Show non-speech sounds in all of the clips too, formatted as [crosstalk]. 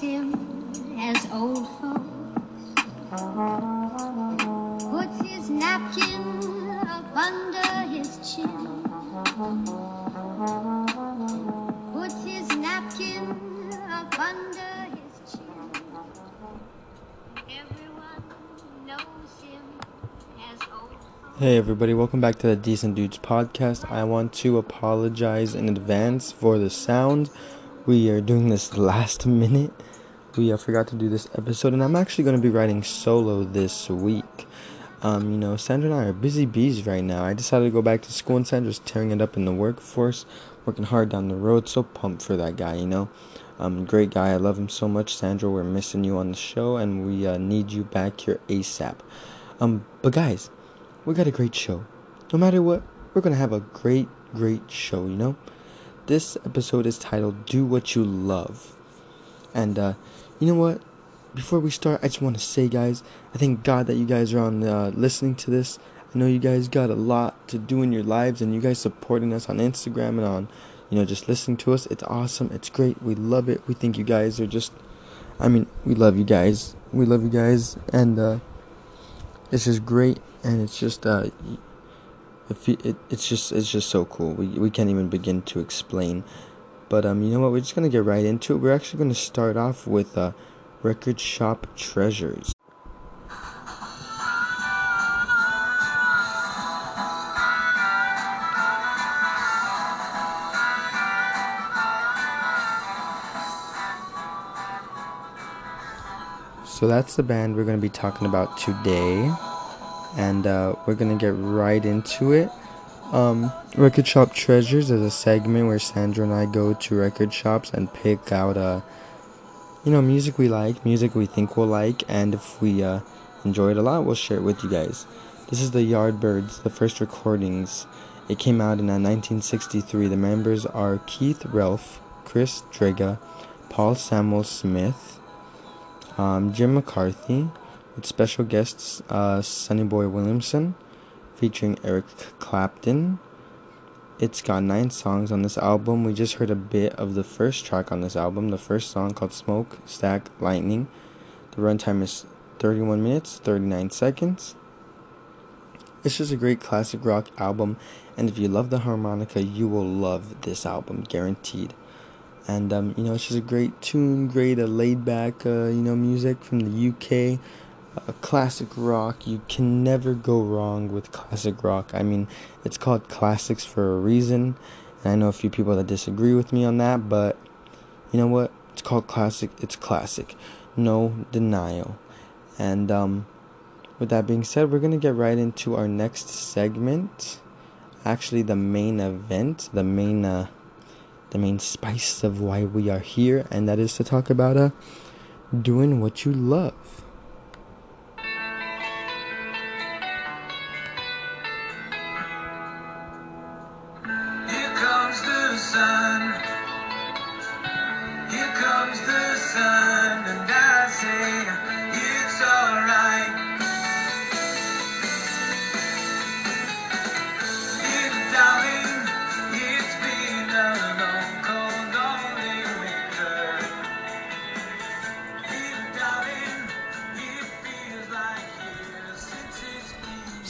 him as old folks. Puts his napkin up under his chin. Puts his napkin up under his chin. Everyone knows him as old. Hey everybody, welcome back to the Decent Dudes podcast. I want to apologize in advance for the sound. We are doing this [laughs] last minute. We uh, forgot to do this episode, and I'm actually going to be writing solo this week. Um, you know, Sandro and I are busy bees right now. I decided to go back to school, and Sandro's tearing it up in the workforce, working hard down the road. So pumped for that guy, you know. Um, great guy. I love him so much, Sandro. We're missing you on the show, and we uh, need you back here ASAP. Um, but guys, we got a great show. No matter what, we're gonna have a great, great show, you know? This episode is titled Do What You Love. And, uh, you know what? Before we start, I just want to say, guys, I thank God that you guys are on uh, listening to this. I know you guys got a lot to do in your lives, and you guys supporting us on Instagram and on, you know, just listening to us. It's awesome. It's great. We love it. We think you guys are just, I mean, we love you guys. We love you guys, and uh, it's just great, and it's just uh, it, it, it's just it's just so cool. We we can't even begin to explain. But um, you know what? We're just gonna get right into it. We're actually gonna start off with uh, record shop treasures. So that's the band we're gonna be talking about today, and uh, we're gonna get right into it. Um, record shop treasures is a segment where Sandro and I go to record shops and pick out uh, you know, music we like, music we think we'll like, and if we uh, enjoy it a lot, we'll share it with you guys. This is the Yardbirds, the first recordings. It came out in uh, 1963. The members are Keith Relf, Chris Dreja, Paul Samwell-Smith, um, Jim McCarty, with special guests uh, Sonny Boy Williamson, featuring Eric Clapton. It's got nine songs on this album. We just heard a bit of the first track on this album, the first song called Smoke Stack Lightning. The runtime is 31 minutes, 39 seconds. It's just a great classic rock album, and if you love the harmonica, you will love this album, guaranteed. And um, you know, it's just a great tune, great uh, laid back, uh, you know, music from the UK uh, classic rock. You can never go wrong with classic rock. I mean, it's called classics for a reason. And I know a few people that disagree with me on that, but you know what? It's called classic. It's classic. No denial. And um, with that being said, we're gonna get right into our next segment. Actually, the main event, the main, uh, the main spice of why we are here, and that is to talk about uh, doing what you love.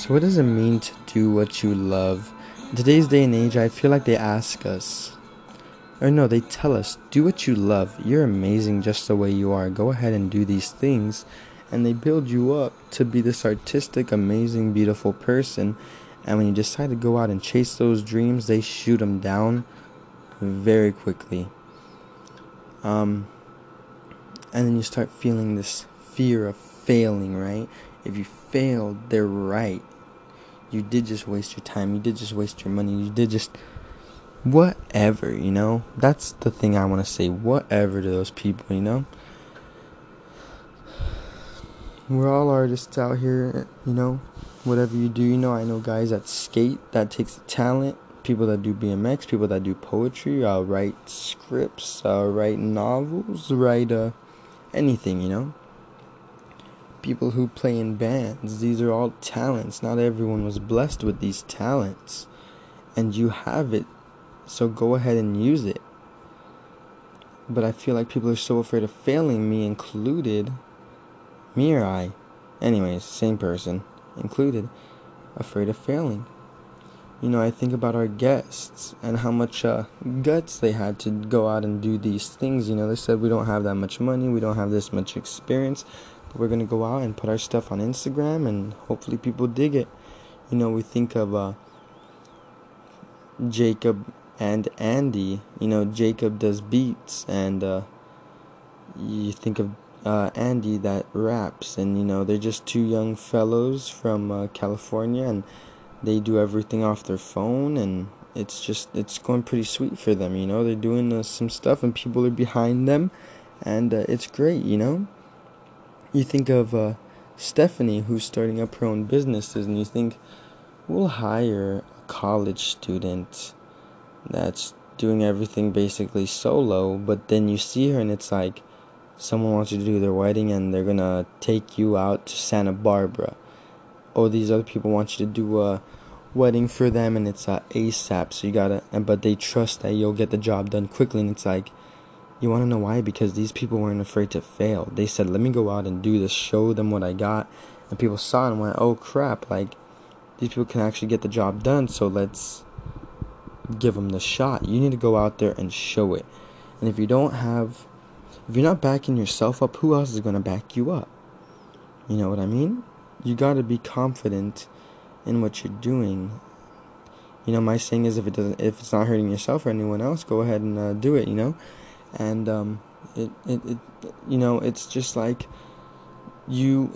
So, what does it mean to do what you love? In today's day and age, I feel like they ask us, or no, they tell us, do what you love. You're amazing just the way you are. Go ahead and do these things. And they build you up to be this artistic, amazing, beautiful person. And when you decide to go out and chase those dreams, they shoot them down very quickly. Um, and then you start feeling this fear of failing, right? If you failed, they're right. You did just waste your time. You did just waste your money. You did just whatever, you know? That's the thing I want to say. Whatever to those people, you know? We're all artists out here, you know? Whatever you do, you know, I know guys that skate, that takes talent. People that do BMX, people that do poetry, uh, write scripts, uh, write novels, write uh, anything, you know? People who play in bands. These are all talents. Not everyone was blessed with these talents. And you have it. So go ahead and use it. but I feel like people are so afraid of failing, me included. Me or I? Anyways, same person included, afraid of failing. You know, I think about our guests and how much uh, guts they had to go out and do these things. You know, they said we don't have that much money, we don't have this much experience, we're gonna go out and put our stuff on Instagram and hopefully people dig it. You know, we think of uh, Jacob and Andy. You know, Jacob does beats, and uh, you think of uh, Andy that raps, and you know, they're just two young fellows from uh, California, and they do everything off their phone, and it's just it's going pretty sweet for them. You know, they're doing uh, some stuff, and people are behind them, and uh, it's great. You know, you think of uh, Stephanie who's starting up her own businesses, and you think we'll hire a college student that's doing everything basically solo, but then you see her and it's like someone wants you to do their wedding and they're gonna take you out to Santa Barbara. Or these other people want you to do a wedding for them and it's uh, ASAP, so you gotta, but they trust that you'll get the job done quickly and it's like, you wanna know why? Because these people weren't afraid to fail. They said, let me go out and do this, show them what I got. And people saw it and went, oh crap, like, these people can actually get the job done, so let's give them the shot. You need to go out there and show it. And if you don't have, if you're not backing yourself up, who else is going to back you up? You know what I mean? You got to be confident in what you're doing. You know, my saying is if it doesn't, if it's not hurting yourself or anyone else, go ahead and uh, do it. You know, and um, it, it, it, you know, it's just like you,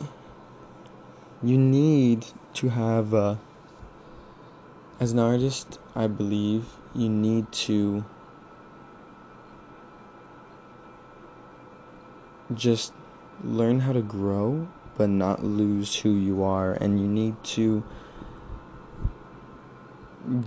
you need to have. Uh, as an artist, I believe you need to just learn how to grow but not lose who you are and you need to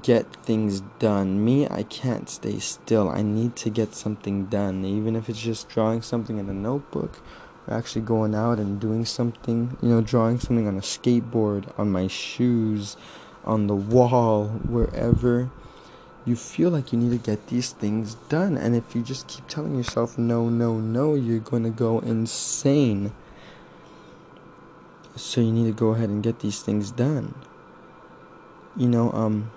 get things done. Me, I can't stay still. I need to get something done, even if it's just drawing something in a notebook or actually going out and doing something, you know, drawing something on a skateboard, on my shoes, on the wall, wherever you feel like you need to get these things done. And if you just keep telling yourself no, no, no, you're going to go insane. So you need to go ahead and get these things done. You know, um,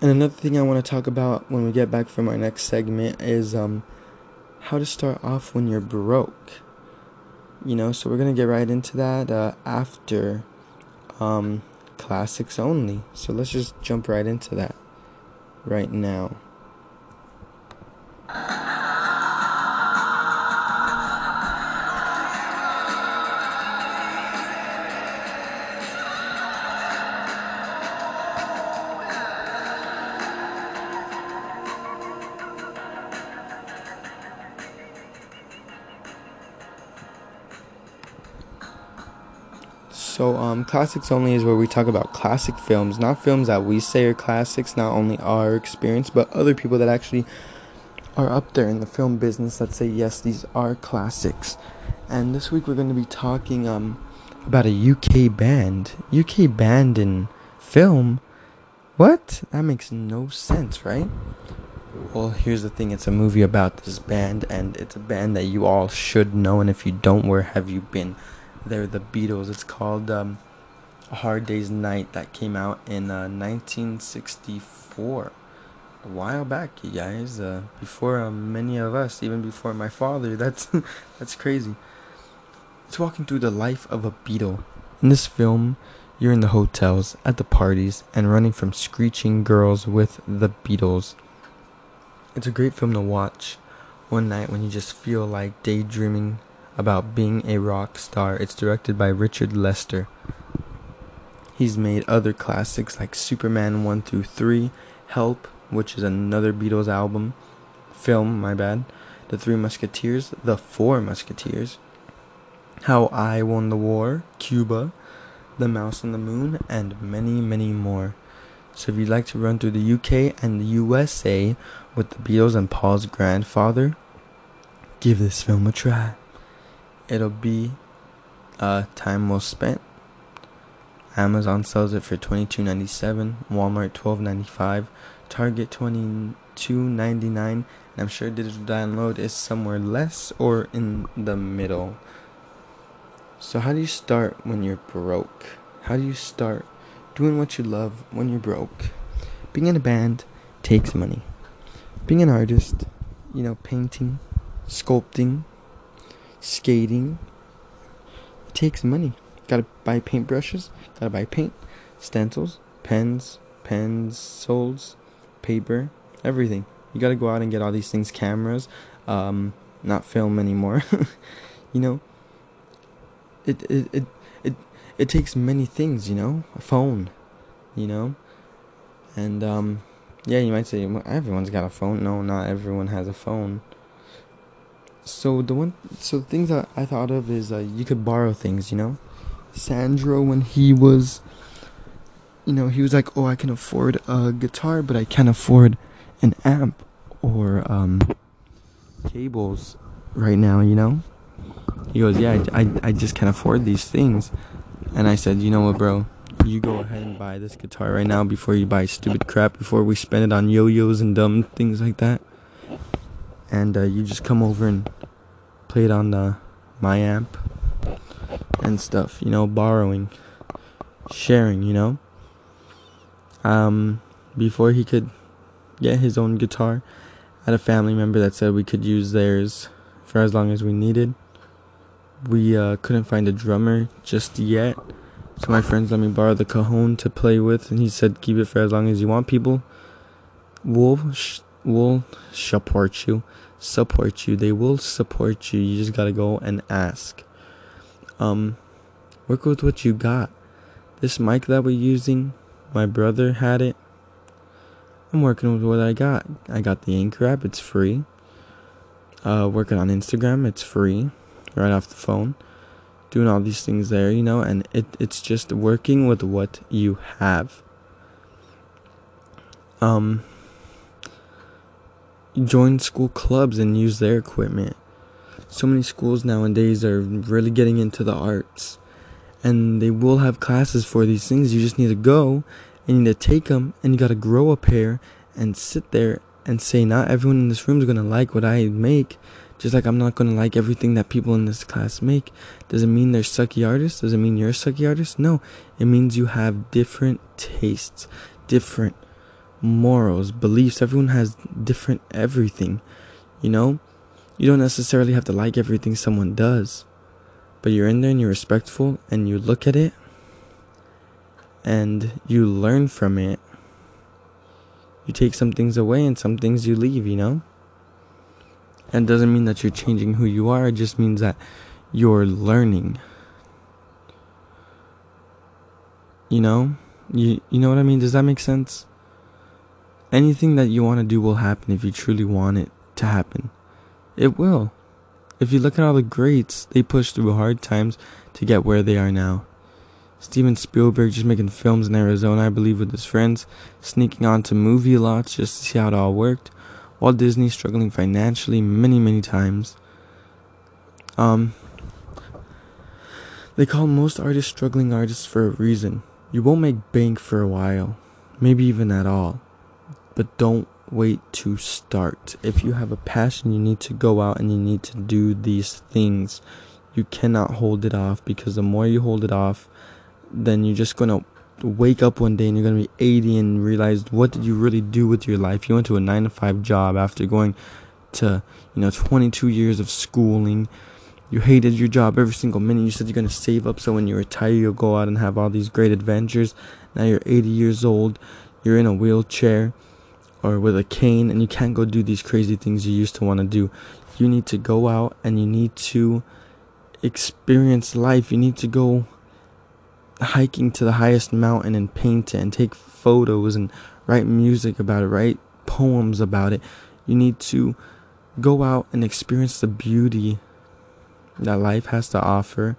and another thing I want to talk about when we get back from our next segment is um, how to start off when you're broke. You know, so we're gonna get right into that uh, after um, classics only. So let's just jump right into that right now. Um, classics only is where we talk about classic films, not films that we say are classics, not only our experience, but other people that actually are up there in the film business that say yes, these are classics. And this week we're going to be talking um about a UK band, UK band in film. What? That makes no sense, right? Well, here's the thing it's a movie about this band, and it's a band that you all should know, and if you don't, where have you been? They're the Beatles. It's called um, A Hard Day's Night that came out in uh, 1964. A while back, you guys. Uh, before uh, many of us, even before my father. [laughs] That's that's crazy. It's walking through the life of a Beatle. In this film, you're in the hotels, at the parties, and running from screeching girls with the Beatles. It's a great film to watch one night when you just feel like daydreaming about being a rock star. It's directed by Richard Lester. He's made other classics like Superman 1 through 3, Help, which is another Beatles album, film, my bad, The Three Musketeers, The Four Musketeers, How I Won the War, Cuba, The Mouse on the Moon, and many, many more. So if you'd like to run through the UK and the USA with the Beatles and Paul's grandfather, give this film a try it'll be uh, time well spent. Amazon sells it for twenty two ninety seven, Walmart twelve ninety five, Target twenty two ninety nine. And I'm sure digital download is somewhere less or in the middle. So how do you start when you're broke? How do you start doing what you love when you're broke? Being in a band takes money. Being an artist, you know, painting, sculpting, skating, it takes money. Gotta buy paintbrushes, gotta buy paint, stencils, pens, pencils, paper, everything. You gotta go out and get all these things, cameras, um, not film anymore. [laughs] you know, it, it, it, it, it takes many things, you know, a phone, you know, and, um, yeah, you might say, everyone's got a phone. No, not everyone has a phone. So the one, so things that I thought of is uh, you could borrow things, you know. Sandro, when he was, you know, he was like, oh, I can afford a guitar, but I can't afford an amp or um, cables right now, you know. He goes, yeah, I, I, I just can't afford these things. And I said, you know what, bro? You go ahead and buy this guitar right now before you buy stupid crap, before we spend it on yo-yos and dumb things like that. And uh, you just come over and play it on the my amp and stuff, you know, borrowing, sharing, you know. Um, before he could get his own guitar, I had a family member that said we could use theirs for as long as we needed. We uh, couldn't find a drummer just yet, so my friends let me borrow the cajon to play with, and he said keep it for as long as you want. People sh- will support you, support you. They will support you. You just gotta go and ask. Um, work with what you got. This mic that we're using, my brother had it. I'm working with what I got. I got the Anchor app, it's free. Uh, working on Instagram, it's free, right off the phone. Doing all these things there, you know, and it, it's just working with what you have. Um, join school clubs and use their equipment. So many schools nowadays are really getting into the arts, and they will have classes for these things. You just need to go and you need to take them, and you got to grow a pair and sit there and say, Not everyone in this room is going to like what I make. Just like I'm not going to like everything that people in this class make. Does it mean they're sucky artists? Does it mean you're a sucky artist? No. It means you have different tastes, different morals, beliefs. Everyone has different everything. You know? You don't necessarily have to like everything someone does. But you're in there and you're respectful and you look at it and you learn from it. You take some things away and some things you leave, you know? And it doesn't mean that you're changing who you are, it just means that you're learning. You know? You you know what I mean? Does that make sense? Anything that you want to do will happen if you truly want it to happen. It will. If you look at all the greats, they pushed through hard times to get where they are now. Steven Spielberg just making films in Arizona, I believe, with his friends, sneaking onto movie lots just to see how it all worked. Walt Disney struggling financially many, many times. Um, they call most artists struggling artists for a reason. You won't make bank for a while, maybe even at all. But don't wait to start. If you have a passion, you need to go out and you need to do these things. You cannot hold it off because the more you hold it off, then you're just gonna wake up one day and you're gonna be 80 and realize what did you really do with your life? You went to a nine to five job after going to you know 22 years of schooling. You hated your job every single minute. You said you're gonna save up so when you retire you'll go out and have all these great adventures. Now you're 80 years old. You're in a wheelchair or with a cane and you can't go do these crazy things you used to want to do. You need to go out and you need to experience life. You need to go hiking to the highest mountain and paint it and take photos and write music about it, write poems about it. You need to go out and experience the beauty that life has to offer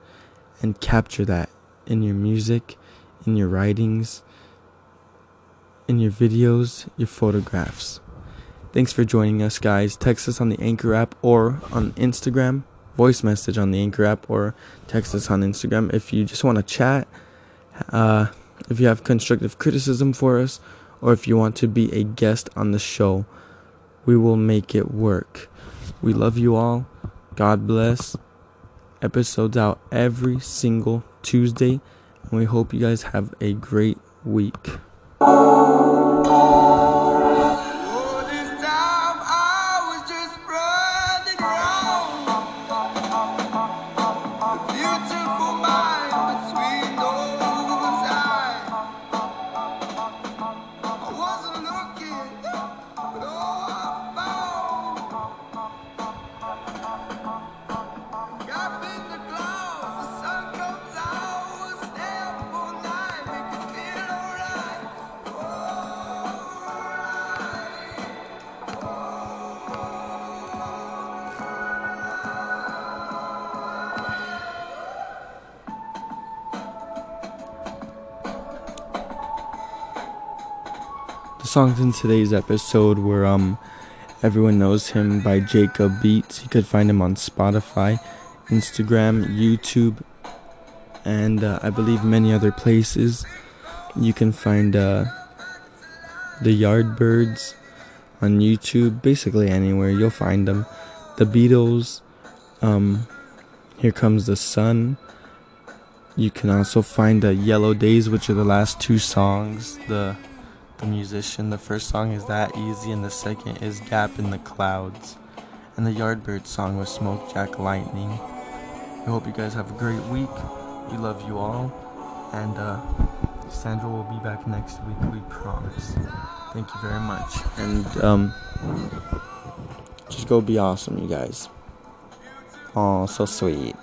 and capture that in your music, in your writings, in your videos, your photographs. Thanks for joining us, guys. Text us on the Anchor app or on Instagram. Voice message on the Anchor app or text us on Instagram if you just want to chat uh, if you have constructive criticism for us, or if you want to be a guest on the show, we will make it work. We love you all. God bless. Episodes out every single Tuesday, and we hope you guys have a great week. Oh, oh. Songs in today's episode were um Everyone Knows Him by Jacob Beats. You could find him on Spotify, Instagram, YouTube, and uh, I believe many other places. You can find uh, the Yardbirds on YouTube, basically anywhere you'll find them. The Beatles, um, Here Comes the Sun. You can also find the Yellow Days, which are the last two songs. The the musician. The first song is That Easy, and the second is Gap in the Clouds. And the Yardbird song was Smoke Jack Lightning. I hope you guys have a great week. We love you all. And uh, Sandro will be back next week, we promise. Thank you very much. And um, just go be awesome, you guys. Oh, so sweet.